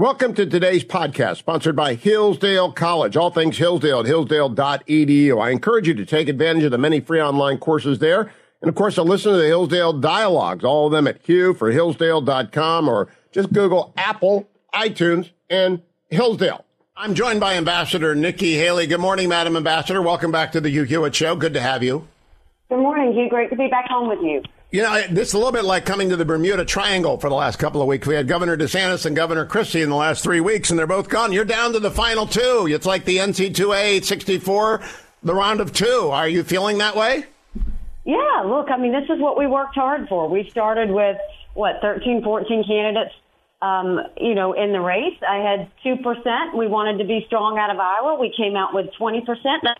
Welcome to today's podcast, sponsored by Hillsdale College. All things Hillsdale at hillsdale.edu. I encourage you to take advantage of the many free online courses there. And of course, to listen to the Hillsdale dialogues, all of them at Hugh for Hillsdale.com or just Google Apple, iTunes, and Hillsdale. I'm joined by Ambassador Nikki Haley. Good morning, Madam Ambassador. Welcome back to the Hugh Hewitt Show. Good to have you. Good morning, Hugh. Great to be back home with you. You know, this is a little bit like coming to the Bermuda Triangle for the last couple of weeks. We had Governor DeSantis and Governor Christie in the last three weeks, and they're both gone. You're down to the final two. It's like the NC2A 64, the round of two. Are you feeling that way? Yeah, look, I mean, this is what we worked hard for. We started with, what, 13, 14 candidates, um, you know, in the race. I had 2%. We wanted to be strong out of Iowa. We came out with 20%. Uh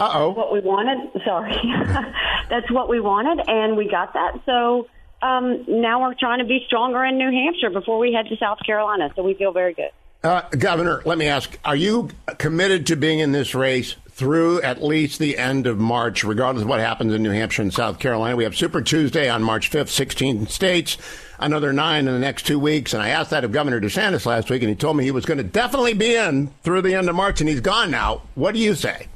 oh. What we wanted. Sorry. That's what we wanted, and we got that. So um, now we're trying to be stronger in New Hampshire before we head to South Carolina. So we feel very good. Uh, Governor, let me ask Are you committed to being in this race through at least the end of March, regardless of what happens in New Hampshire and South Carolina? We have Super Tuesday on March 5th, 16 states, another nine in the next two weeks. And I asked that of Governor DeSantis last week, and he told me he was going to definitely be in through the end of March, and he's gone now. What do you say?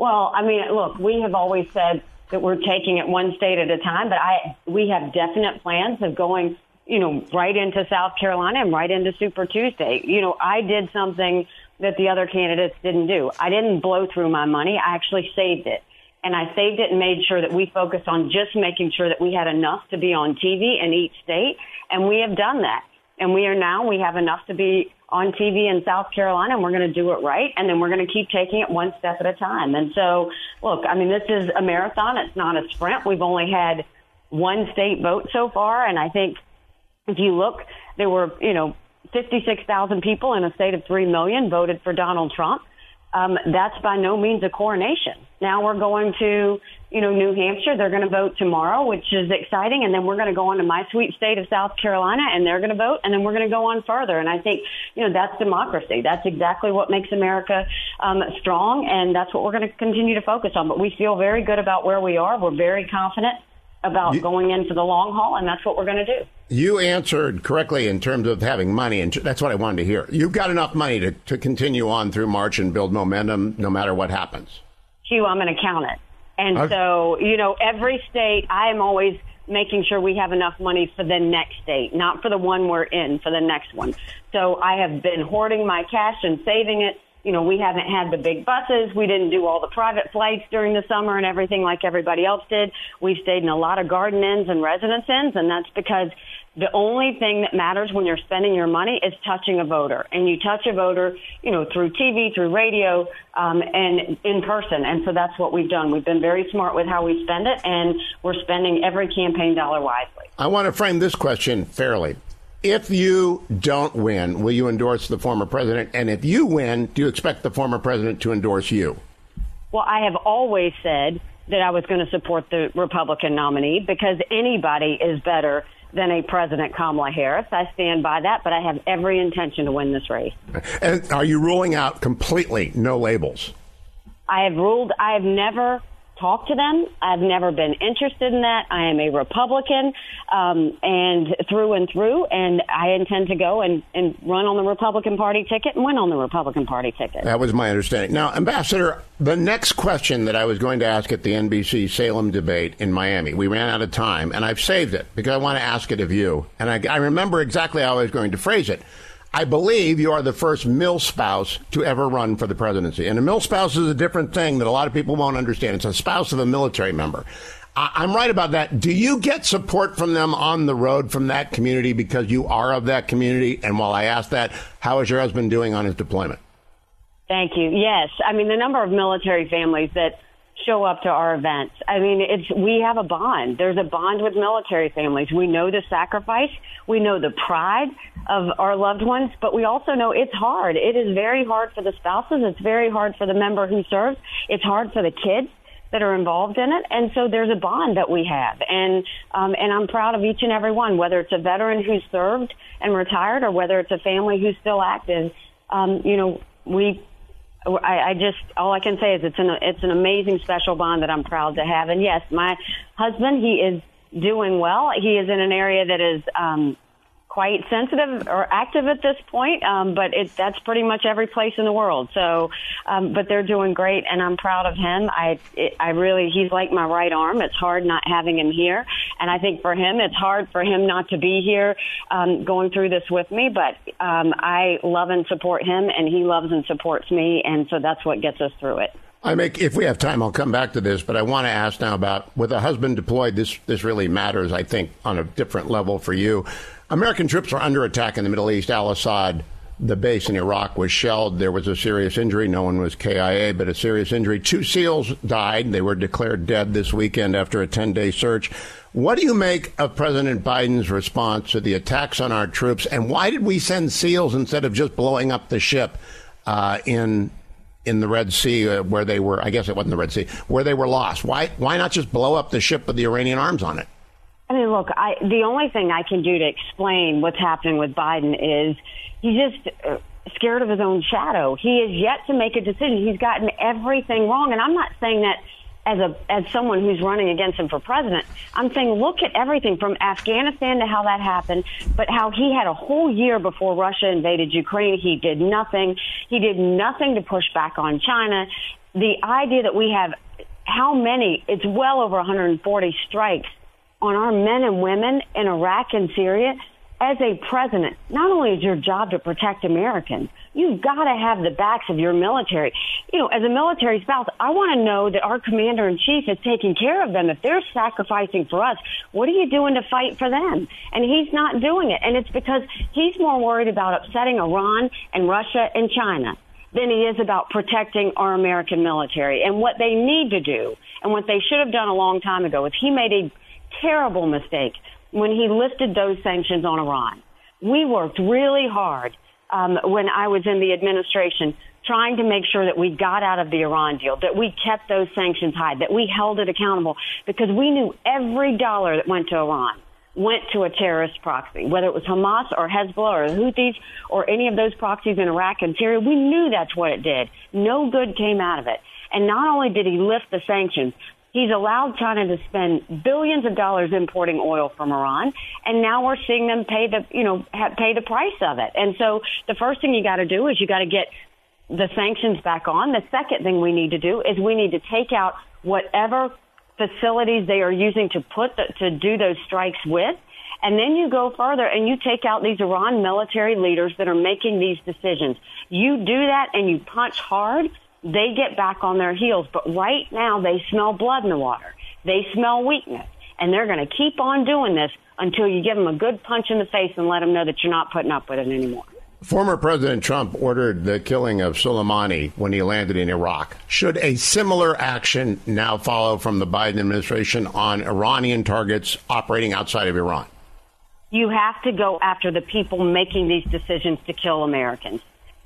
Well, I mean, look, we have always said that we're taking it one state at a time, but I we have definite plans of going, you know, right into South Carolina and right into Super Tuesday. You know, I did something that the other candidates didn't do. I didn't blow through my money. I actually saved it. And I saved it and made sure that we focused on just making sure that we had enough to be on TV in each state. And we have done that. And we are now, we have enough to be on TV in South Carolina and we're going to do it right. And then we're going to keep taking it one step at a time. And so, look, I mean, this is a marathon. It's not a sprint. We've only had one state vote so far. And I think if you look, there were, you know, 56,000 people in a state of 3 million voted for Donald Trump. Um, that's by no means a coronation. Now we're going to you know, New Hampshire. They're going to vote tomorrow, which is exciting. And then we're going to go on to my sweet state of South Carolina and they're going to vote. And then we're going to go on further. And I think, you know, that's democracy. That's exactly what makes America um, strong. And that's what we're going to continue to focus on. But we feel very good about where we are. We're very confident about you, going into the long haul. And that's what we're going to do. You answered correctly in terms of having money. And that's what I wanted to hear. You've got enough money to, to continue on through March and build momentum no matter what happens. Hugh, I'm going to count it. And so, you know, every state, I am always making sure we have enough money for the next state, not for the one we're in, for the next one. So I have been hoarding my cash and saving it. You know, we haven't had the big buses. We didn't do all the private flights during the summer and everything like everybody else did. We stayed in a lot of garden inns and residence inns, and that's because the only thing that matters when you're spending your money is touching a voter. And you touch a voter, you know, through TV, through radio, um, and in person. And so that's what we've done. We've been very smart with how we spend it, and we're spending every campaign dollar wisely. I want to frame this question fairly. If you don't win, will you endorse the former president? And if you win, do you expect the former president to endorse you? Well, I have always said that I was going to support the Republican nominee because anybody is better than a President Kamala Harris. I stand by that, but I have every intention to win this race. And are you ruling out completely no labels? I have ruled, I have never talked to them. I've never been interested in that. I am a Republican, um, and through and through, and I intend to go and, and run on the Republican Party ticket and win on the Republican Party ticket. That was my understanding. Now, Ambassador, the next question that I was going to ask at the NBC Salem debate in Miami, we ran out of time, and I've saved it because I want to ask it of you. And I, I remember exactly how I was going to phrase it. I believe you are the first mill spouse to ever run for the presidency. And a mill spouse is a different thing that a lot of people won't understand. It's a spouse of a military member. I- am right about that. Do you get support from them on the road from that community because you are of that community? And while I ask that, how is your husband doing on his deployment? Thank you. Yes. I mean, the number of military families that show up to our events. I mean, it's we have a bond. There's a bond with military families. We know the sacrifice. We know the pride of our loved ones, but we also know it's hard. It is very hard for the spouses. It's very hard for the member who serves. It's hard for the kids that are involved in it, and so there's a bond that we have, and um, and I'm proud of each and every one, whether it's a veteran who served and retired, or whether it's a family who's still active. Um, you know, we I, I just all I can say is it's an it's an amazing special bond that I'm proud to have. And yes, my husband he is doing well. He is in an area that is um, quite sensitive or active at this point, um, but it, that's pretty much every place in the world. So, um, but they're doing great, and I'm proud of him. I, it, I really, he's like my right arm. It's hard not having him here, and I think for him, it's hard for him not to be here, um, going through this with me. But um, I love and support him, and he loves and supports me, and so that's what gets us through it. I make if we have time, I'll come back to this, but I want to ask now about with a husband deployed. This this really matters, I think, on a different level for you. American troops are under attack in the Middle East. Al Asad, the base in Iraq, was shelled. There was a serious injury. No one was KIA, but a serious injury. Two SEALs died. They were declared dead this weekend after a 10 day search. What do you make of President Biden's response to the attacks on our troops? And why did we send SEALs instead of just blowing up the ship uh, in in the Red Sea uh, where they were? I guess it wasn't the Red Sea where they were lost. Why why not just blow up the ship with the Iranian arms on it? I mean, look, I, the only thing I can do to explain what's happening with Biden is he's just uh, scared of his own shadow. He is yet to make a decision. He's gotten everything wrong. And I'm not saying that as a as someone who's running against him for president. I'm saying look at everything from Afghanistan to how that happened, but how he had a whole year before Russia invaded Ukraine. He did nothing. He did nothing to push back on China. The idea that we have how many, it's well over 140 strikes on our men and women in Iraq and Syria, as a president, not only is your job to protect Americans, you've got to have the backs of your military. You know, as a military spouse, I want to know that our commander in chief is taking care of them. If they're sacrificing for us, what are you doing to fight for them? And he's not doing it. And it's because he's more worried about upsetting Iran and Russia and China than he is about protecting our American military. And what they need to do, and what they should have done a long time ago, is he made a terrible mistake when he lifted those sanctions on Iran. We worked really hard um, when I was in the administration trying to make sure that we got out of the Iran deal, that we kept those sanctions high, that we held it accountable because we knew every dollar that went to Iran went to a terrorist proxy, whether it was Hamas or Hezbollah or the Houthis or any of those proxies in Iraq and Syria. We knew that's what it did. No good came out of it. And not only did he lift the sanctions, He's allowed China to spend billions of dollars importing oil from Iran, and now we're seeing them pay the, you know, pay the price of it. And so the first thing you got to do is you got to get the sanctions back on. The second thing we need to do is we need to take out whatever facilities they are using to put the, to do those strikes with. And then you go further and you take out these Iran military leaders that are making these decisions. You do that and you punch hard they get back on their heels. But right now, they smell blood in the water. They smell weakness. And they're going to keep on doing this until you give them a good punch in the face and let them know that you're not putting up with it anymore. Former President Trump ordered the killing of Soleimani when he landed in Iraq. Should a similar action now follow from the Biden administration on Iranian targets operating outside of Iran? You have to go after the people making these decisions to kill Americans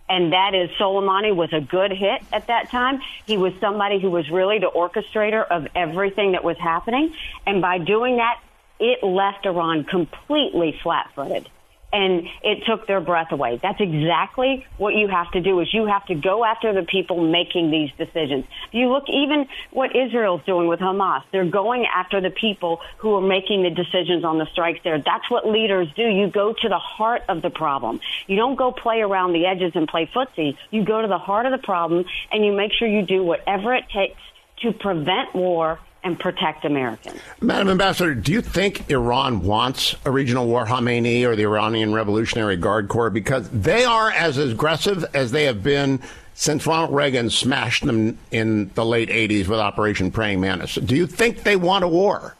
and that is Soleimani was a good hit at that time. He was somebody who was really the orchestrator of everything that was happening. And by doing that, it left Iran completely flat footed and it took their breath away. That's exactly what you have to do is you have to go after the people making these decisions. You look even what Israel's doing with Hamas, they're going after the people who are making the decisions on the strikes there. That's what leaders do. You go to the heart of the problem. You don't go play around the edges and play footsie. You go to the heart of the problem and you make sure you do whatever it takes to prevent war and protect Americans. Madam Ambassador, do you think Iran wants a regional war, Khamenei or the Iranian Revolutionary Guard Corps, because they are as aggressive as they have been since Ronald Reagan smashed them in the late 80s with Operation Praying Mantis? Do you think they want a war?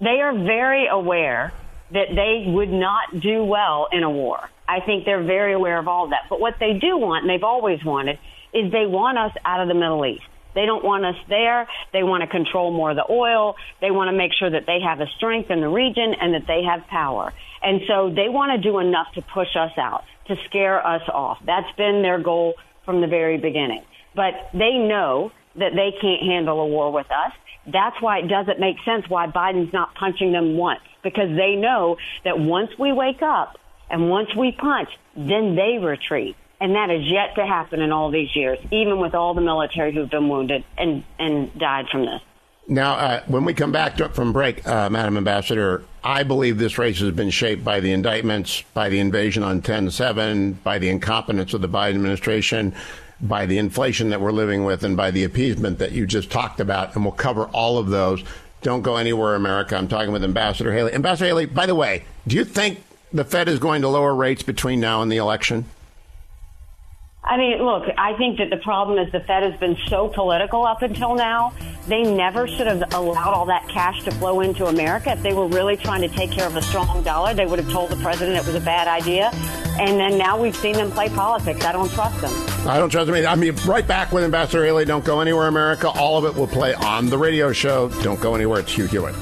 They are very aware that they would not do well in a war. I think they're very aware of all of that. But what they do want, and they've always wanted, is they want us out of the Middle East. They don't want us there. They want to control more of the oil. They want to make sure that they have a strength in the region and that they have power. And so they want to do enough to push us out, to scare us off. That's been their goal from the very beginning. But they know that they can't handle a war with us. That's why it doesn't make sense why Biden's not punching them once because they know that once we wake up and once we punch, then they retreat. And that is yet to happen in all these years, even with all the military who've been wounded and, and died from this. Now, uh, when we come back to, from break, uh, Madam Ambassador, I believe this race has been shaped by the indictments, by the invasion on 10 7, by the incompetence of the Biden administration, by the inflation that we're living with, and by the appeasement that you just talked about. And we'll cover all of those. Don't go anywhere, America. I'm talking with Ambassador Haley. Ambassador Haley, by the way, do you think the Fed is going to lower rates between now and the election? I mean, look, I think that the problem is the Fed has been so political up until now. They never should have allowed all that cash to flow into America. If they were really trying to take care of a strong dollar, they would have told the president it was a bad idea. And then now we've seen them play politics. I don't trust them. I don't trust them either. I mean, right back with Ambassador Haley. Don't go anywhere, America. All of it will play on the radio show. Don't go anywhere. It's Hugh Hewitt.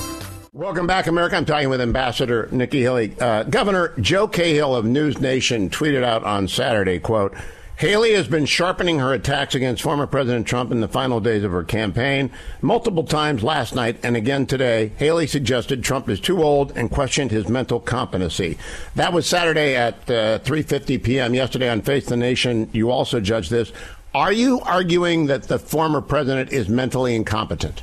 Welcome back, America. I'm talking with Ambassador Nikki Haley. Uh, Governor Joe Khalil of News Nation tweeted out on Saturday, quote, Haley has been sharpening her attacks against former President Trump in the final days of her campaign. Multiple times last night and again today, Haley suggested Trump is too old and questioned his mental competency. That was Saturday at uh, 3:50 p.m. Yesterday on Face the Nation, you also judged this. Are you arguing that the former president is mentally incompetent?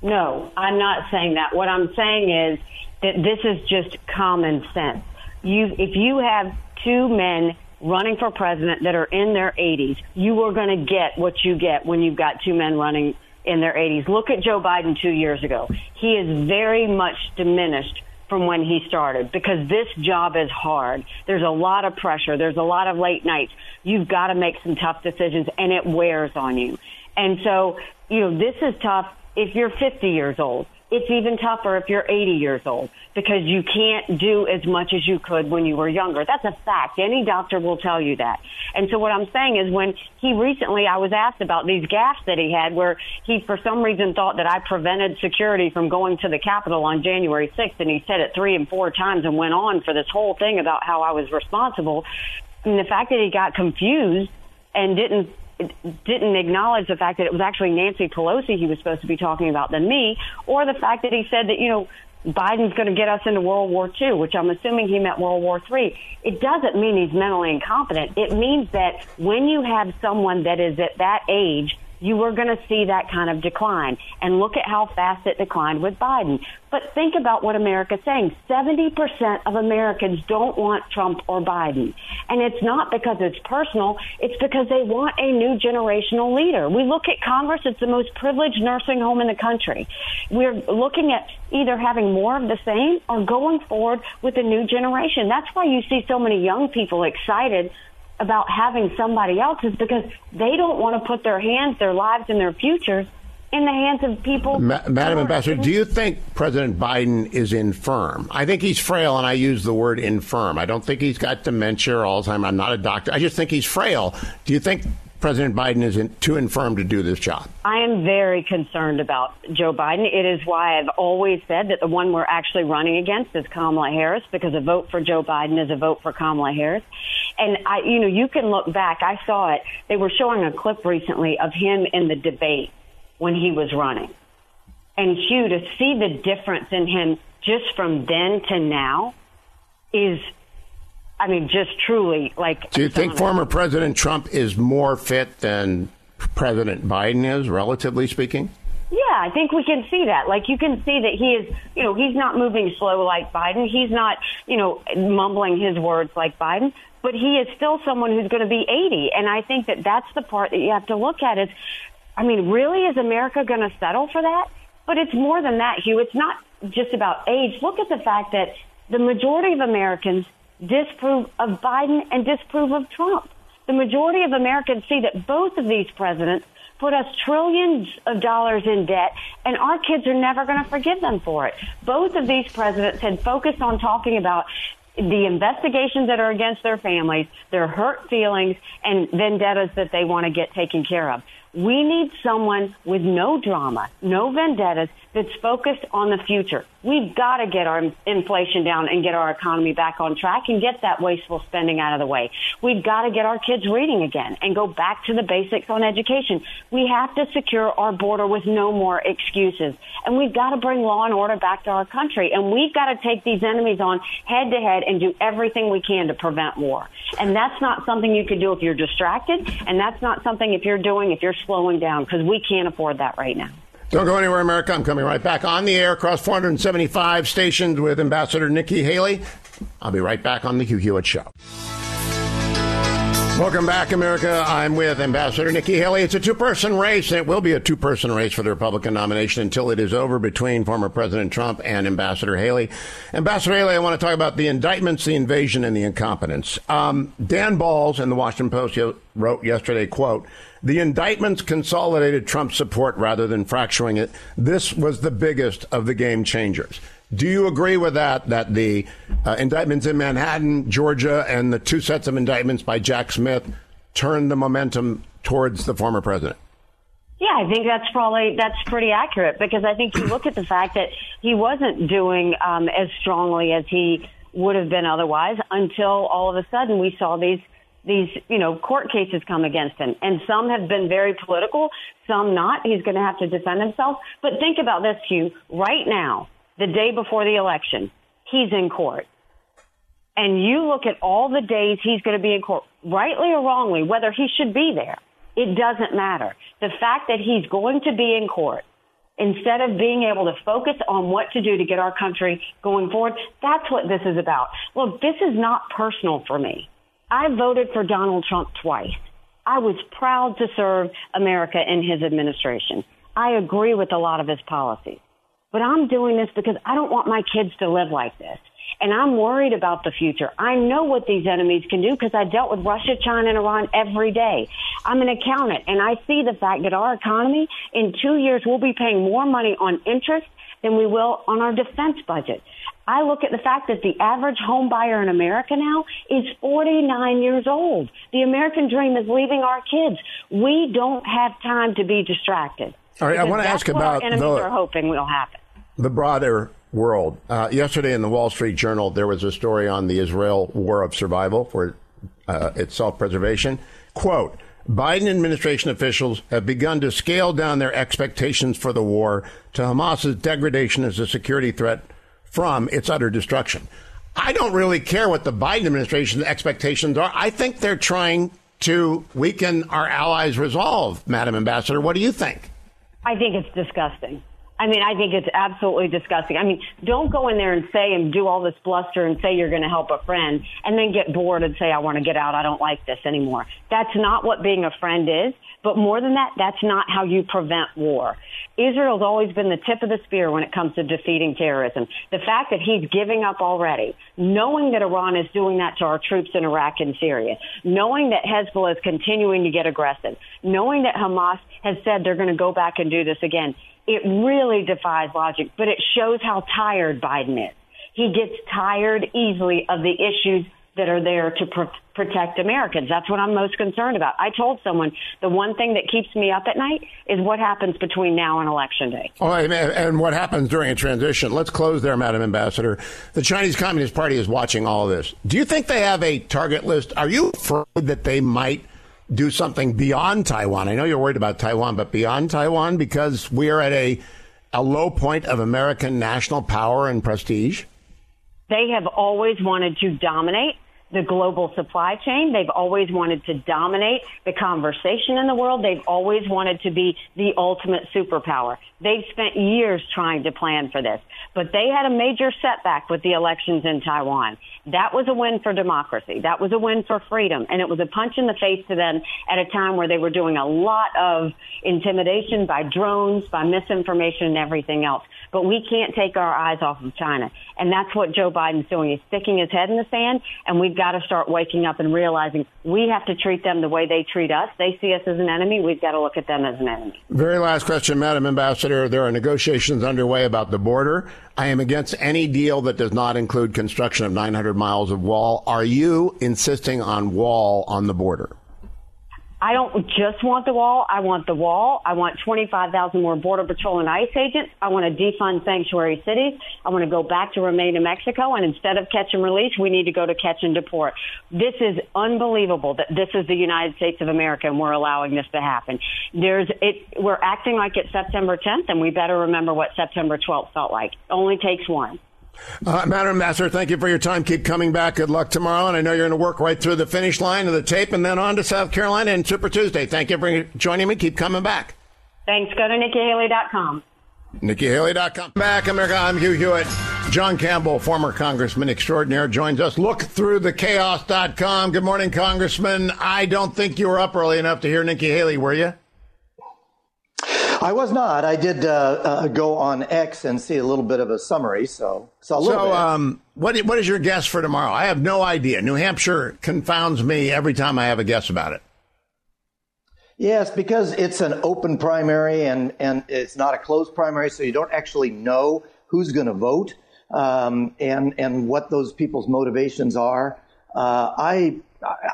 No, I'm not saying that. What I'm saying is that this is just common sense. You, if you have two men running for president that are in their 80s, you are going to get what you get when you've got two men running in their 80s. Look at Joe Biden two years ago. He is very much diminished from when he started because this job is hard. There's a lot of pressure. There's a lot of late nights. You've got to make some tough decisions and it wears on you. And so, you know, this is tough if you're 50 years old. It's even tougher if you're 80 years old because you can't do as much as you could when you were younger. That's a fact. Any doctor will tell you that. And so what I'm saying is when he recently, I was asked about these gaffes that he had where he for some reason thought that I prevented security from going to the Capitol on January 6th and he said it three and four times and went on for this whole thing about how I was responsible. And the fact that he got confused and didn't didn't acknowledge the fact that it was actually Nancy Pelosi he was supposed to be talking about than me, or the fact that he said that, you know, Biden's going to get us into World War II, which I'm assuming he meant World War III. It doesn't mean he's mentally incompetent. It means that when you have someone that is at that age you were going to see that kind of decline. And look at how fast it declined with Biden. But think about what America's saying. 70% of Americans don't want Trump or Biden. And it's not because it's personal. It's because they want a new generational leader. We look at Congress. It's the most privileged nursing home in the country. We're looking at either having more of the same or going forward with a new generation. That's why you see so many young people excited about having somebody else is because they don't want to put their hands, their lives, and their futures in the hands of people. Ma- Madam Ambassador, do you think President Biden is infirm? I think he's frail, and I use the word infirm. I don't think he's got dementia or Alzheimer's. I'm not a doctor. I just think he's frail. Do you think President Biden is in, too infirm to do this job? I am very concerned about Joe Biden. It is why I've always said that the one we're actually running against is Kamala Harris because a vote for Joe Biden is a vote for Kamala Harris. And I, you know, you can look back. I saw it. They were showing a clip recently of him in the debate when he was running. And Hugh, to see the difference in him just from then to now is I mean, just truly like. Do you think former President Trump is more fit than President Biden is, relatively speaking? Yeah, I think we can see that. Like you can see that he is, you know, he's not moving slow like Biden. He's not, you know, mumbling his words like Biden, but he is still someone who's going to be 80. And I think that that's the part that you have to look at is, I mean, really is America going to settle for that? But it's more than that, Hugh. It's not just about age. Look at the fact that the majority of Americans disprove of Biden and disprove of Trump. The majority of Americans see that both of these presidents put us trillions of dollars in debt, and our kids are never going to forgive them for it. Both of these presidents had focused on talking about the investigations that are against their families, their hurt feelings, and vendettas that they want to get taken care of. We need someone with no drama, no vendettas, that's focused on the future. We've got to get our inflation down and get our economy back on track and get that wasteful spending out of the way. We've got to get our kids reading again and go back to the basics on education. We have to secure our border with no more excuses. And we've got to bring law and order back to our country. And we've got to take these enemies on head to head and do everything we can to prevent war. And that's not something you can do if you're distracted. And that's not something if you're doing if you're slowing down because we can't afford that right now. Don't go anywhere, America. I'm coming right back on the air across 475 stations with Ambassador Nikki Haley. I'll be right back on the Hugh Hewitt Show. Welcome back, America. I'm with Ambassador Nikki Haley. It's a two person race, and it will be a two person race for the Republican nomination until it is over between former President Trump and Ambassador Haley. Ambassador Haley, I want to talk about the indictments, the invasion, and the incompetence. Um, Dan Balz in the Washington Post wrote yesterday, quote, the indictments consolidated Trump's support rather than fracturing it. This was the biggest of the game changers. Do you agree with that? That the uh, indictments in Manhattan, Georgia, and the two sets of indictments by Jack Smith turned the momentum towards the former president? Yeah, I think that's probably that's pretty accurate because I think you look at the fact that he wasn't doing um, as strongly as he would have been otherwise until all of a sudden we saw these these, you know, court cases come against him. And some have been very political, some not. He's going to have to defend himself. But think about this, Hugh. Right now, the day before the election, he's in court. And you look at all the days he's going to be in court, rightly or wrongly, whether he should be there, it doesn't matter. The fact that he's going to be in court instead of being able to focus on what to do to get our country going forward, that's what this is about. Look, this is not personal for me. I voted for Donald Trump twice. I was proud to serve America in his administration. I agree with a lot of his policies. But I'm doing this because I don't want my kids to live like this. And I'm worried about the future. I know what these enemies can do because I dealt with Russia, China, and Iran every day. I'm an accountant and I see the fact that our economy in two years will be paying more money on interest than we will on our defense budget. I look at the fact that the average home buyer in America now is 49 years old. The American dream is leaving our kids. We don't have time to be distracted. All right, I want to ask about enemies the, are hoping will happen. The broader world. Uh, yesterday in the Wall Street Journal, there was a story on the Israel War of Survival for uh, its self-preservation. Quote: Biden administration officials have begun to scale down their expectations for the war to Hamas's degradation as a security threat from its utter destruction. I don't really care what the Biden administration's expectations are. I think they're trying to weaken our allies' resolve, Madam Ambassador. What do you think? I think it's disgusting. I mean, I think it's absolutely disgusting. I mean, don't go in there and say and do all this bluster and say you're going to help a friend and then get bored and say, I want to get out. I don't like this anymore. That's not what being a friend is. But more than that, that's not how you prevent war. Israel's always been the tip of the spear when it comes to defeating terrorism. The fact that he's giving up already, knowing that Iran is doing that to our troops in Iraq and Syria, knowing that Hezbollah is continuing to get aggressive, knowing that Hamas has said they're going to go back and do this again, it really defies logic, but it shows how tired Biden is. He gets tired easily of the issues that are there to pr- protect Americans. That's what I'm most concerned about. I told someone the one thing that keeps me up at night is what happens between now and election day. Oh, and what happens during a transition. Let's close there, Madam Ambassador. The Chinese Communist Party is watching all of this. Do you think they have a target list? Are you afraid that they might do something beyond Taiwan? I know you're worried about Taiwan, but beyond Taiwan because we're at a a low point of American national power and prestige? They have always wanted to dominate the global supply chain. They've always wanted to dominate the conversation in the world. They've always wanted to be the ultimate superpower. They've spent years trying to plan for this, but they had a major setback with the elections in Taiwan. That was a win for democracy. That was a win for freedom. And it was a punch in the face to them at a time where they were doing a lot of intimidation by drones, by misinformation and everything else. But we can't take our eyes off of China. And that's what Joe Biden's doing. He's sticking his head in the sand and we've got to start waking up and realizing we have to treat them the way they treat us. They see us as an enemy. We've got to look at them as an enemy. Very last question, Madam Ambassador. There are negotiations underway about the border. I am against any deal that does not include construction of 900 miles of wall. Are you insisting on wall on the border? I don't just want the wall. I want the wall. I want 25,000 more Border Patrol and ICE agents. I want to defund sanctuary cities. I want to go back to remain in Mexico. And instead of catch and release, we need to go to catch and deport. This is unbelievable that this is the United States of America and we're allowing this to happen. There's it. We're acting like it's September 10th, and we better remember what September 12th felt like. Only takes one. Uh, Madam Ambassador, thank you for your time. Keep coming back. Good luck tomorrow. And I know you're going to work right through the finish line of the tape and then on to South Carolina and Super Tuesday. Thank you for joining me. Keep coming back. Thanks. Go to NikkiHaley.com. NikkiHaley.com. Back, America. I'm Hugh Hewitt. John Campbell, former Congressman extraordinaire, joins us. Look through the chaos.com. Good morning, Congressman. I don't think you were up early enough to hear Nikki Haley, were you? I was not. I did uh, uh, go on X and see a little bit of a summary. So, so, so um, what what is your guess for tomorrow? I have no idea. New Hampshire confounds me every time I have a guess about it. Yes, because it's an open primary and and it's not a closed primary, so you don't actually know who's going to vote um, and and what those people's motivations are. Uh, I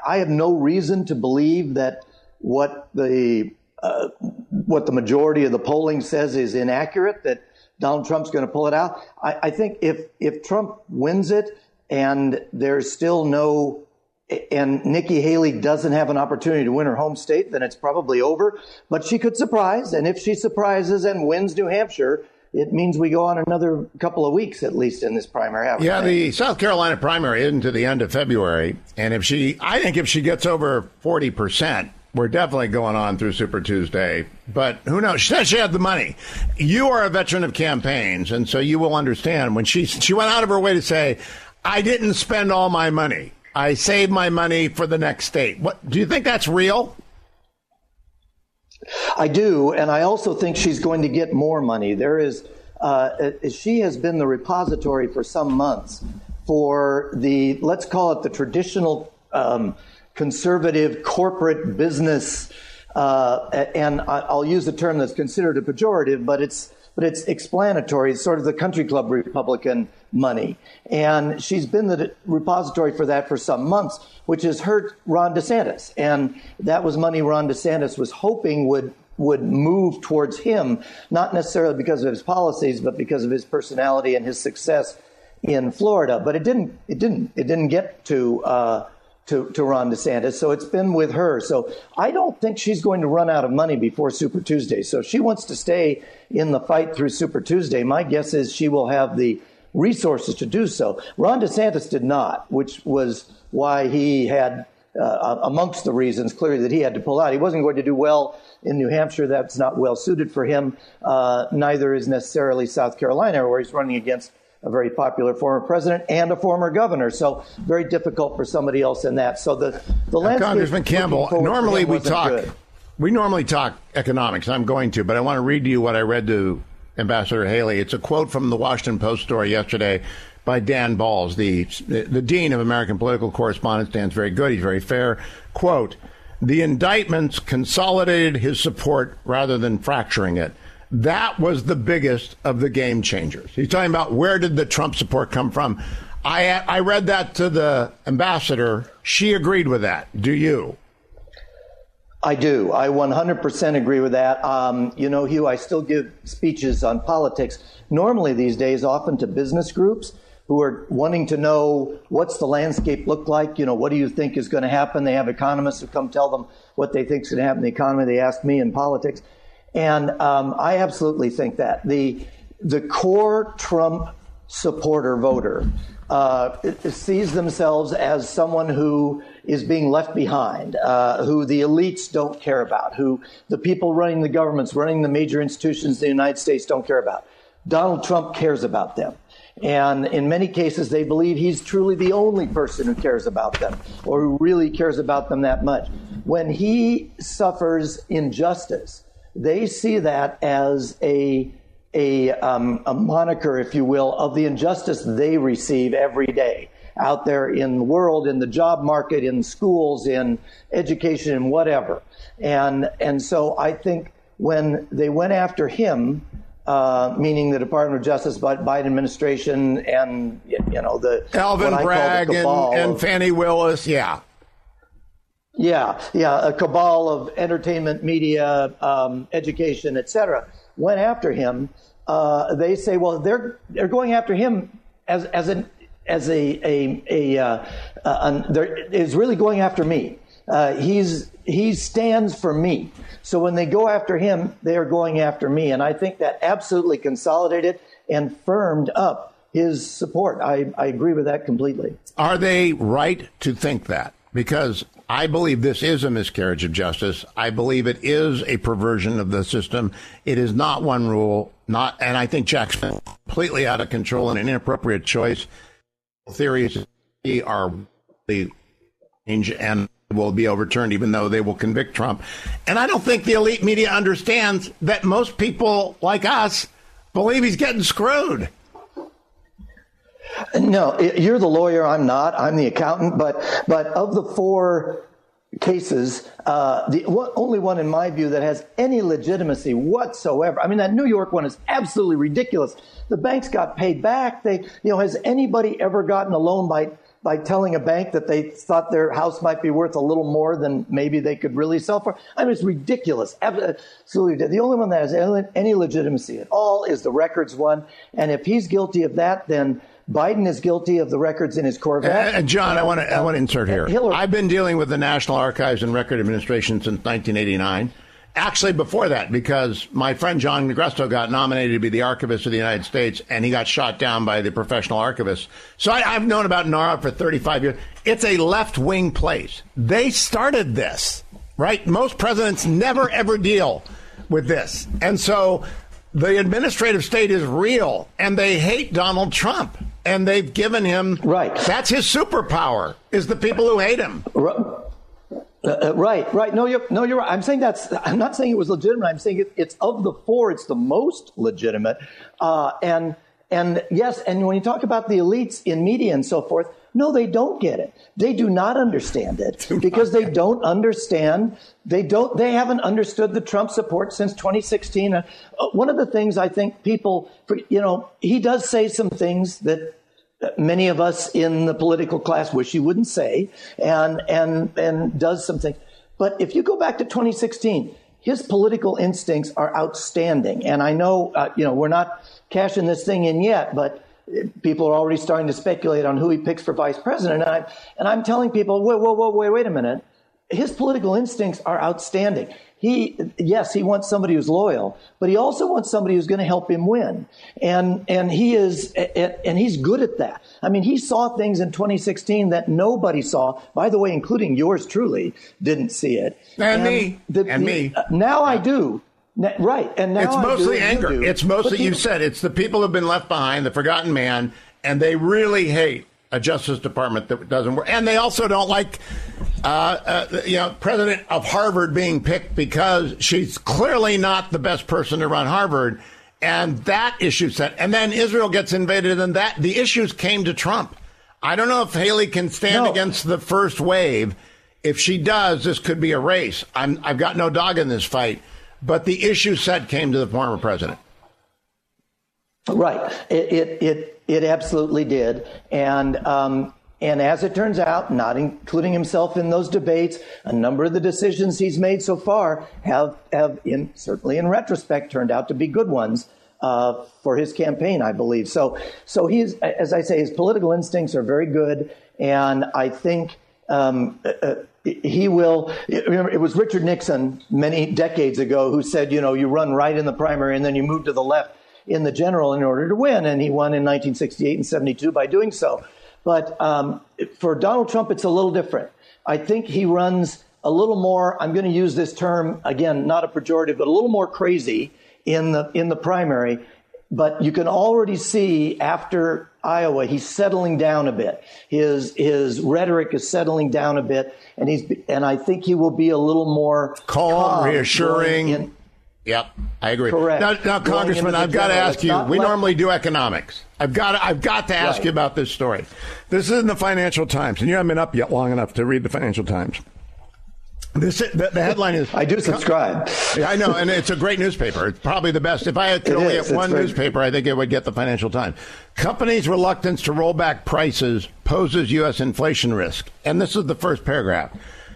I have no reason to believe that what the uh, what the majority of the polling says is inaccurate, that Donald Trump's going to pull it out. I, I think if if Trump wins it and there's still no and Nikki Haley doesn't have an opportunity to win her home state, then it's probably over. But she could surprise, and if she surprises and wins New Hampshire, it means we go on another couple of weeks at least in this primary. Yeah, the South Carolina primary isn't to the end of February, and if she, I think if she gets over forty percent, we're definitely going on through Super Tuesday, but who knows? She said she had the money. You are a veteran of campaigns, and so you will understand when she she went out of her way to say, "I didn't spend all my money. I saved my money for the next state." What do you think that's real? I do, and I also think she's going to get more money. There is, uh, she has been the repository for some months for the let's call it the traditional. Um, conservative corporate business, uh, and I'll use a term that's considered a pejorative, but it's but it's explanatory. It's sort of the country club Republican money, and she's been the repository for that for some months, which has hurt Ron DeSantis, and that was money Ron DeSantis was hoping would would move towards him, not necessarily because of his policies, but because of his personality and his success in Florida. But it didn't. It didn't. It didn't get to. Uh, to, to Ron DeSantis. So it's been with her. So I don't think she's going to run out of money before Super Tuesday. So if she wants to stay in the fight through Super Tuesday, my guess is she will have the resources to do so. Ron DeSantis did not, which was why he had, uh, amongst the reasons clearly that he had to pull out. He wasn't going to do well in New Hampshire. That's not well suited for him. Uh, neither is necessarily South Carolina, where he's running against a very popular former president and a former governor. So very difficult for somebody else in that. So the the landscape. Congressman Campbell, normally we talk. Good. We normally talk economics. I'm going to, but I want to read to you what I read to Ambassador Haley. It's a quote from the Washington Post story yesterday by Dan Balz, the the dean of American political correspondence. Dan's very good. He's very fair. Quote: The indictments consolidated his support rather than fracturing it. That was the biggest of the game changers. He's talking about where did the Trump support come from. I I read that to the ambassador. She agreed with that. Do you? I do. I 100% agree with that. Um, you know, Hugh, I still give speeches on politics. Normally these days, often to business groups who are wanting to know what's the landscape look like. You know, what do you think is going to happen? They have economists who come tell them what they think is going to happen in the economy. They ask me in politics. And um, I absolutely think that the the core Trump supporter voter uh, sees themselves as someone who is being left behind, uh, who the elites don't care about, who the people running the governments, running the major institutions in the United States don't care about. Donald Trump cares about them. And in many cases, they believe he's truly the only person who cares about them or who really cares about them that much. When he suffers injustice, they see that as a a, um, a moniker, if you will, of the injustice they receive every day out there in the world, in the job market, in schools, in education, and whatever. And and so I think when they went after him, uh, meaning the Department of Justice, but Biden administration, and you know the Alvin Bragg and, and Fani Willis, yeah, yeah, yeah, a cabal of entertainment, media, um, education, etc., went after him. Uh, they say, well, they're they're going after him as as an as a a, a uh, uh, is really going after me. Uh, he's he stands for me. So when they go after him, they are going after me, and I think that absolutely consolidated and firmed up his support. I, I agree with that completely. Are they right to think that? Because I believe this is a miscarriage of justice. I believe it is a perversion of the system. It is not one rule, not, and I think Jackson completely out of control and an inappropriate choice. Theories are the change and will be overturned, even though they will convict Trump. And I don't think the elite media understands that most people like us believe he's getting screwed. No, you're the lawyer. I'm not. I'm the accountant. But but of the four cases, uh, the only one in my view that has any legitimacy whatsoever. I mean, that New York one is absolutely ridiculous. The banks got paid back. They, you know, has anybody ever gotten a loan by by telling a bank that they thought their house might be worth a little more than maybe they could really sell for? I mean, it's ridiculous. Absolutely. The only one that has any legitimacy at all is the records one. And if he's guilty of that, then Biden is guilty of the records in his Corvette. And John, I want to I want to insert here. Hillary. I've been dealing with the National Archives and Record Administration since 1989. Actually, before that, because my friend John Agresto got nominated to be the archivist of the United States, and he got shot down by the professional archivists. So I, have known about NARA for 35 years. It's a left wing place. They started this, right? Most presidents never ever deal with this, and so the administrative state is real, and they hate Donald Trump and they've given him right. That's his superpower is the people who hate him. Right. Uh, uh, right, right. No, you're no, you're right. I'm saying that's. I'm not saying it was legitimate. I'm saying it, it's of the four, it's the most legitimate. Uh, and and yes, and when you talk about the elites in media and so forth, no, they don't get it. They do not understand it because they don't understand. They don't. They haven't understood the Trump support since 2016. Uh, one of the things I think people, you know, he does say some things that many of us in the political class wish he wouldn't say, and and and does something. But if you go back to 2016, his political instincts are outstanding. And I know, uh, you know, we're not cashing this thing in yet, but people are already starting to speculate on who he picks for vice president. And I'm, and I'm telling people, whoa, whoa, whoa, wait, wait a minute. His political instincts are outstanding. He yes he wants somebody who's loyal but he also wants somebody who's going to help him win. And and he is and he's good at that. I mean he saw things in 2016 that nobody saw. By the way including yours truly didn't see it. And, and me the, and the, me uh, now i do right and now it's mostly anger it's mostly you said it's the people who've been left behind the forgotten man and they really hate a Justice Department that doesn't work, and they also don't like, uh, uh, you know, president of Harvard being picked because she's clearly not the best person to run Harvard, and that issue set, and then Israel gets invaded, and that the issues came to Trump. I don't know if Haley can stand no. against the first wave. If she does, this could be a race. I'm, I've got no dog in this fight, but the issue set came to the former president. Right. It, it, it, it absolutely did. And, um, and as it turns out, not including himself in those debates, a number of the decisions he's made so far have, have in, certainly in retrospect, turned out to be good ones. Uh, for his campaign, I believe. So, so he's, as I say, his political instincts are very good, and I think um, uh, uh he will. Remember, it was Richard Nixon many decades ago who said, you know, you run right in the primary and then you move to the left in the general in order to win, and he won in 1968 and 72 by doing so. But um, for Donald Trump, it's a little different. I think he runs a little more. I'm going to use this term again, not a pejorative, but a little more crazy in the in the primary. But you can already see after Iowa, he's settling down a bit. His his rhetoric is settling down a bit, and he's and I think he will be a little more calm, calm reassuring. In, Yep, I agree. Correct. Now, now Congressman, I've got to ask you. We like, normally do economics. I've got to, I've got to ask right. you about this story. This is in the Financial Times, and you haven't been up yet long enough to read the Financial Times. This the, the headline is. I do subscribe. Yeah, I know, and it's a great newspaper. It's probably the best. If I could only have one very... newspaper, I think it would get the Financial Times. Companies' reluctance to roll back prices poses U.S. inflation risk, and this is the first paragraph.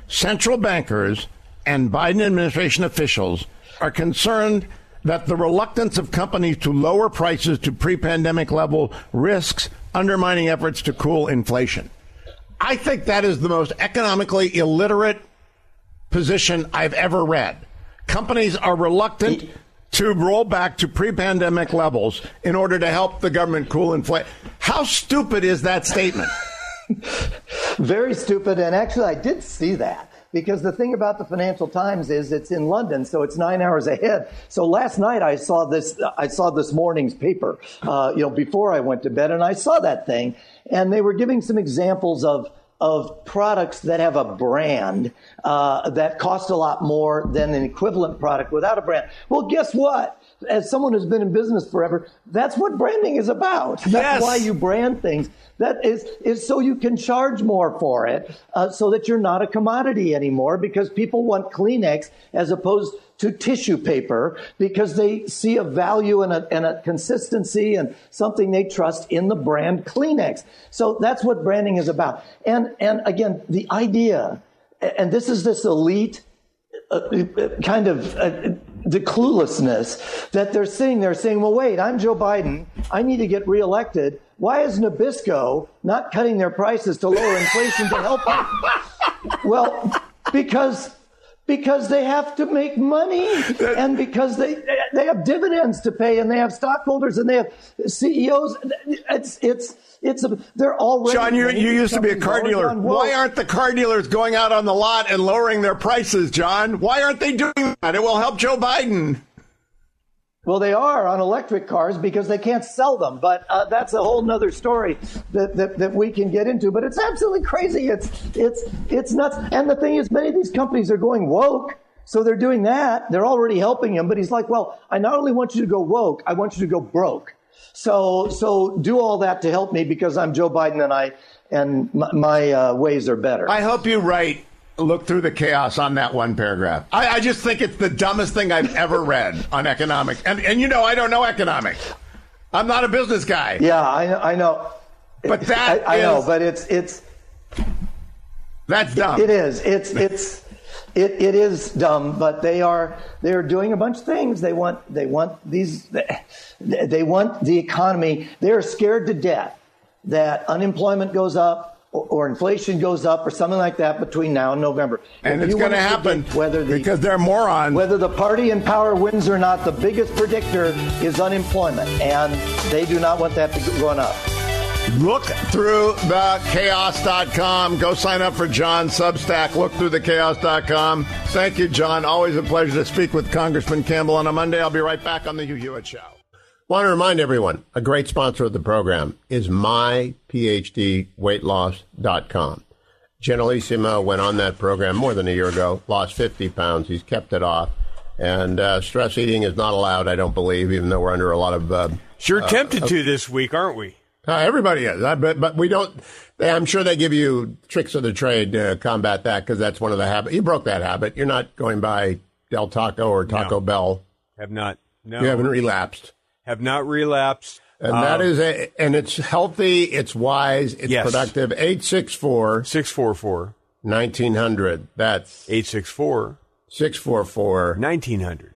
central bankers and Biden administration officials are concerned that the reluctance of companies to lower prices to pre pandemic level risks undermining efforts to cool inflation. I think that is the most economically illiterate position I've ever read. Companies are reluctant to roll back to pre pandemic levels in order to help the government cool inflation. How stupid is that statement? Very stupid. And actually, I did see that because the thing about the Financial Times is it's in London, so it's nine hours ahead. So last night I saw this. I saw this morning's paper, uh, you know, before I went to bed, and I saw that thing, and they were giving some examples of of products that have a brand uh, that cost a lot more than an equivalent product without a brand. Well, guess what? As someone who's been in business forever, that's what branding is about. That's yes. why you brand things. That is, is so you can charge more for it, uh, so that you're not a commodity anymore because people want Kleenex as opposed to tissue paper because they see a value and a, and a consistency and something they trust in the brand Kleenex. So that's what branding is about. And, and again, the idea, and this is this elite uh, kind of uh, the cluelessness that they're sitting there saying, well, wait, I'm Joe Biden. I need to get reelected. Why is Nabisco not cutting their prices to lower inflation to help them? well, because because they have to make money and because they they have dividends to pay and they have stockholders and they have CEOs. It's it's it's a, they're already. John, you, you used to be a car dealer. Why aren't the car dealers going out on the lot and lowering their prices, John? Why aren't they doing that? It will help Joe Biden. Well, they are on electric cars because they can't sell them, but uh, that's a whole other story that, that, that we can get into. But it's absolutely crazy. It's it's it's nuts. And the thing is, many of these companies are going woke, so they're doing that. They're already helping him. But he's like, well, I not only want you to go woke, I want you to go broke. So so do all that to help me because I'm Joe Biden and I and my, my uh, ways are better. I hope you write look through the chaos on that one paragraph. I, I, just think it's the dumbest thing I've ever read on economics. And, and you know, I don't know economics. I'm not a business guy. Yeah, I, I know. But that I, I is, know, but it's it's that's dumb. it, it is. It's it's it, it is dumb. But they are they are doing a bunch of things. They want they want these they, they want the economy. They are scared to death that unemployment goes up or inflation goes up or something like that between now and November. And if it's going to happen whether the, because they're morons. Whether the party in power wins or not, the biggest predictor is unemployment, and they do not want that to go up. Look through the chaos.com. Go sign up for John Substack. Look through the chaos.com. Thank you, John. Always a pleasure to speak with Congressman Campbell on a Monday. I'll be right back on the Hugh Hewitt Show. Want to remind everyone, a great sponsor of the program is myphdweightloss.com. Generalissimo went on that program more than a year ago, lost 50 pounds. He's kept it off. And uh, stress eating is not allowed, I don't believe, even though we're under a lot of. Uh, sure uh, tempted to this week, aren't we? Uh, everybody is. but, but we don't. I'm sure they give you tricks of the trade to combat that because that's one of the habits. You broke that habit. You're not going by Del Taco or Taco no, Bell. Have not. No. You haven't relapsed have not relapsed. And um, that is a, and it's healthy, it's wise, it's yes. productive. 864 644 1900. That's 864 644 1900.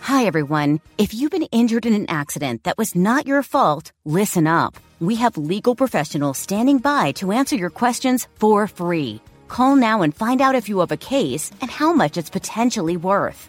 Hi, everyone. If you've been injured in an accident that was not your fault, listen up. We have legal professionals standing by to answer your questions for free. Call now and find out if you have a case and how much it's potentially worth.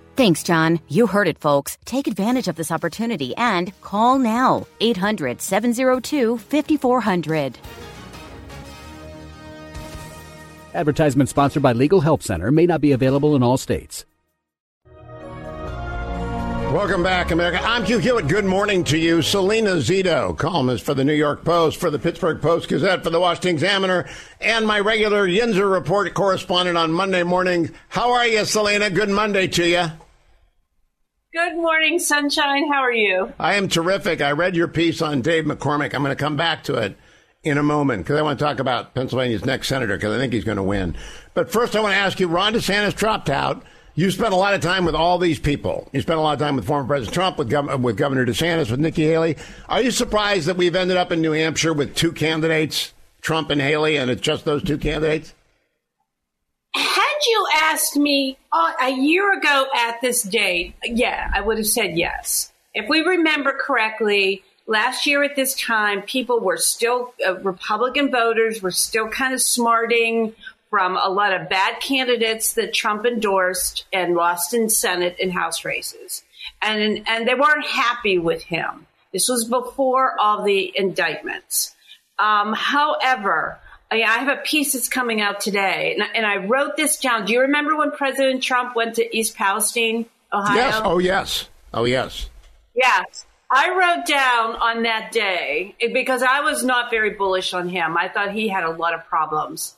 Thanks, John. You heard it, folks. Take advantage of this opportunity and call now 800 702 5400. Advertisement sponsored by Legal Help Center may not be available in all states. Welcome back, America. I'm Hugh Hewitt. Good morning to you. Salena Zito, columnist for the New York Post, for the Pittsburgh Post Gazette, for the Washington Examiner, and my regular Yinzer Report correspondent on Monday morning. How are you, Salena? Good Monday to you. Good morning, Sunshine. How are you? I am terrific. I read your piece on Dave McCormick. I'm going to come back to it in a moment because I want to talk about Pennsylvania's next senator because I think he's going to win. But first, I want to ask you Ron DeSantis dropped out. You spent a lot of time with all these people. You spent a lot of time with former President Trump, with, Gov- with Governor DeSantis, with Nikki Haley. Are you surprised that we've ended up in New Hampshire with two candidates, Trump and Haley, and it's just those two candidates? Had you asked me uh, a year ago at this date, yeah, I would have said yes. If we remember correctly, last year at this time, people were still, uh, Republican voters were still kind of smarting from a lot of bad candidates that Trump endorsed and lost in Senate and House races. And, and they weren't happy with him. This was before all the indictments. Um, however, I have a piece that's coming out today, and I, and I wrote this down. Do you remember when President Trump went to East Palestine, Ohio? Yes. Oh, yes. Oh, yes. Yes. I wrote down on that day because I was not very bullish on him. I thought he had a lot of problems.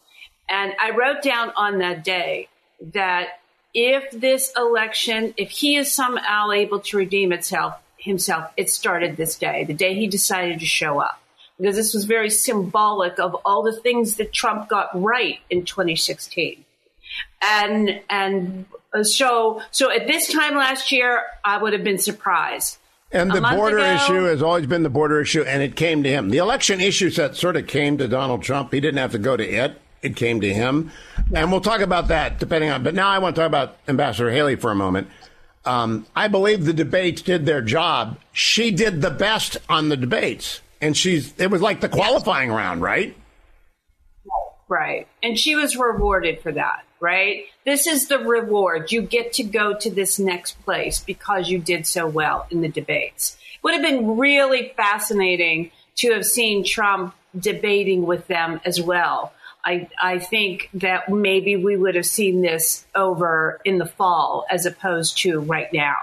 And I wrote down on that day that if this election, if he is somehow able to redeem itself himself, it started this day, the day he decided to show up. Because this was very symbolic of all the things that Trump got right in 2016. And and so so at this time last year, I would have been surprised. And the border ago- issue has always been the border issue, and it came to him. The election issue that sort of came to Donald Trump. He didn't have to go to it. It came to him. And we'll talk about that depending on. But now I want to talk about Ambassador Haley for a moment. Um, I believe the debates did their job. She did the best on the debates. And she's, it was like the qualifying round, right? Right. And she was rewarded for that, right? This is the reward. You get to go to this next place because you did so well in the debates. It would have been really fascinating to have seen Trump debating with them as well. I, I think that maybe we would have seen this over in the fall as opposed to right now.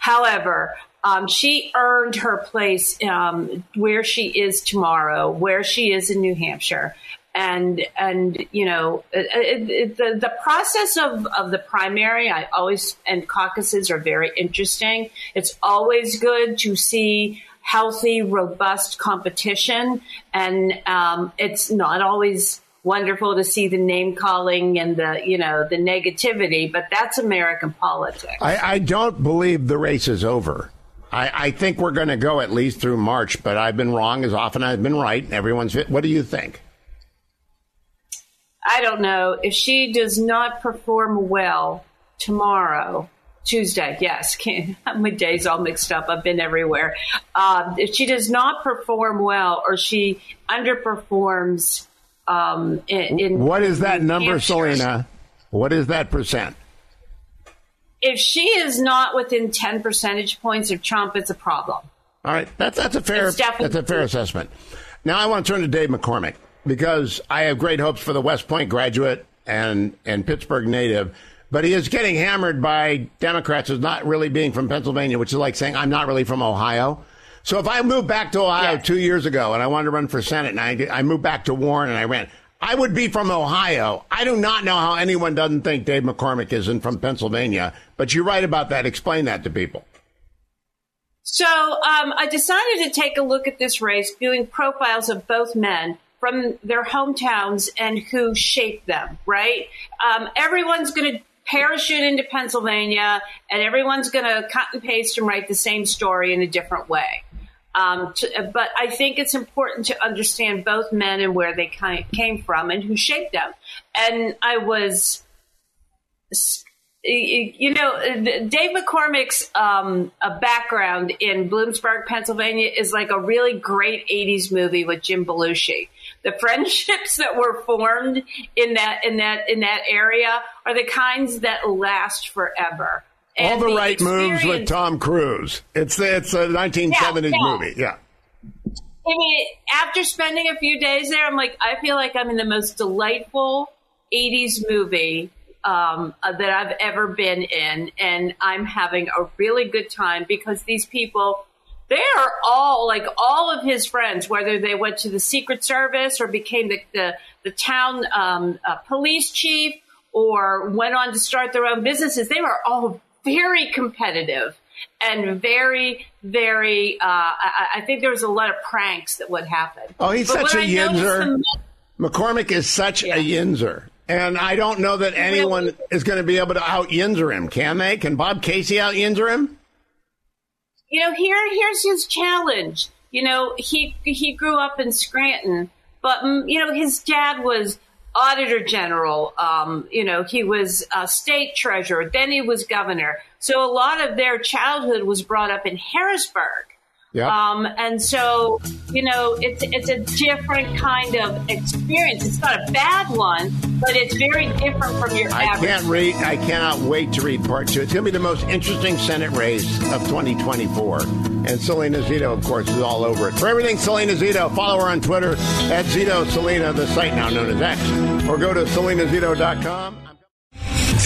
However, um, she earned her place um, where she is tomorrow, where she is in New Hampshire. And, and, you know, it, it, the, the process of, of the primary, I always, and caucuses are very interesting. It's always good to see healthy, robust competition. And um, it's not always wonderful to see the name calling and the, you know, the negativity, but that's American politics. I, I don't believe the race is over. I, I think we're going to go at least through March, but I've been wrong as often as I've been right. Everyone's. What do you think? I don't know. If she does not perform well tomorrow, Tuesday, yes, my days all mixed up. I've been everywhere. Um, if she does not perform well or she underperforms, um, in, in What is that number, Hampshire, Salena? What is that percent? If she is not within 10 percentage points of Trump, it's a problem. All right, that's that's a fair that's a fair assessment. Now I want to turn to Dave McCormick because I have great hopes for the West Point graduate and and Pittsburgh native, but he is getting hammered by Democrats as not really being from Pennsylvania, which is like saying I'm not really from Ohio. So if I moved back to Ohio Yeah. two years ago and I wanted to run for Senate and I, I moved back to Warren and I ran, I would be from Ohio. I do not know how anyone doesn't think Dave McCormick isn't from Pennsylvania, but you're right about that. Explain that to people. So um, I decided to take a look at this race, viewing profiles of both men from their hometowns and who shaped them, right? Um, everyone's going to parachute into Pennsylvania and everyone's going to cut and paste and write the same story in a different way. Um, to, but I think it's important to understand both men and where they ki- came from and who shaped them. And I was you know, Dave McCormick's um, background in Bloomsburg, Pennsylvania, is like a really great '80s movie with Jim Belushi. The friendships that were formed in that in that in that area are the kinds that last forever. All And the right moves with Tom Cruise. It's it's a 1970s Yeah, yeah. movie. Yeah. I mean, after spending a few days there, I'm like, I feel like I'm in the most delightful 80s movie um, uh, that I've ever been in, and I'm having a really good time because these people. They are all like all of his friends, whether they went to the Secret Service or became the the, the town um, uh, police chief or went on to start their own businesses. They were all very competitive and very, very. Uh, I, I, think there was a lot of pranks that would happen. Oh, he's but such a I yinzer. McCormick is such yeah. a yinzer. And I don't know that anyone is going to be able to out yinzer him, can they? Can Bob Casey out yinzer him? You know, here here's his challenge. You know, he he grew up in Scranton, but mm, you know his dad was auditor general. Um, you know, he was a state treasurer. Then he was governor. So a lot of their childhood was brought up in Harrisburg. Yep. Um, and so, you know, it's it's a different kind of experience. It's not a bad one, but it's very different from your I average. can't read. I cannot wait to read part two. It's going to be the most interesting Senate race of 2024. And Salena Zito, of course, is all over it. For everything Salena Zito, follow her on Twitter at Zito Salena, the site now known as X, or go to salenazito.com.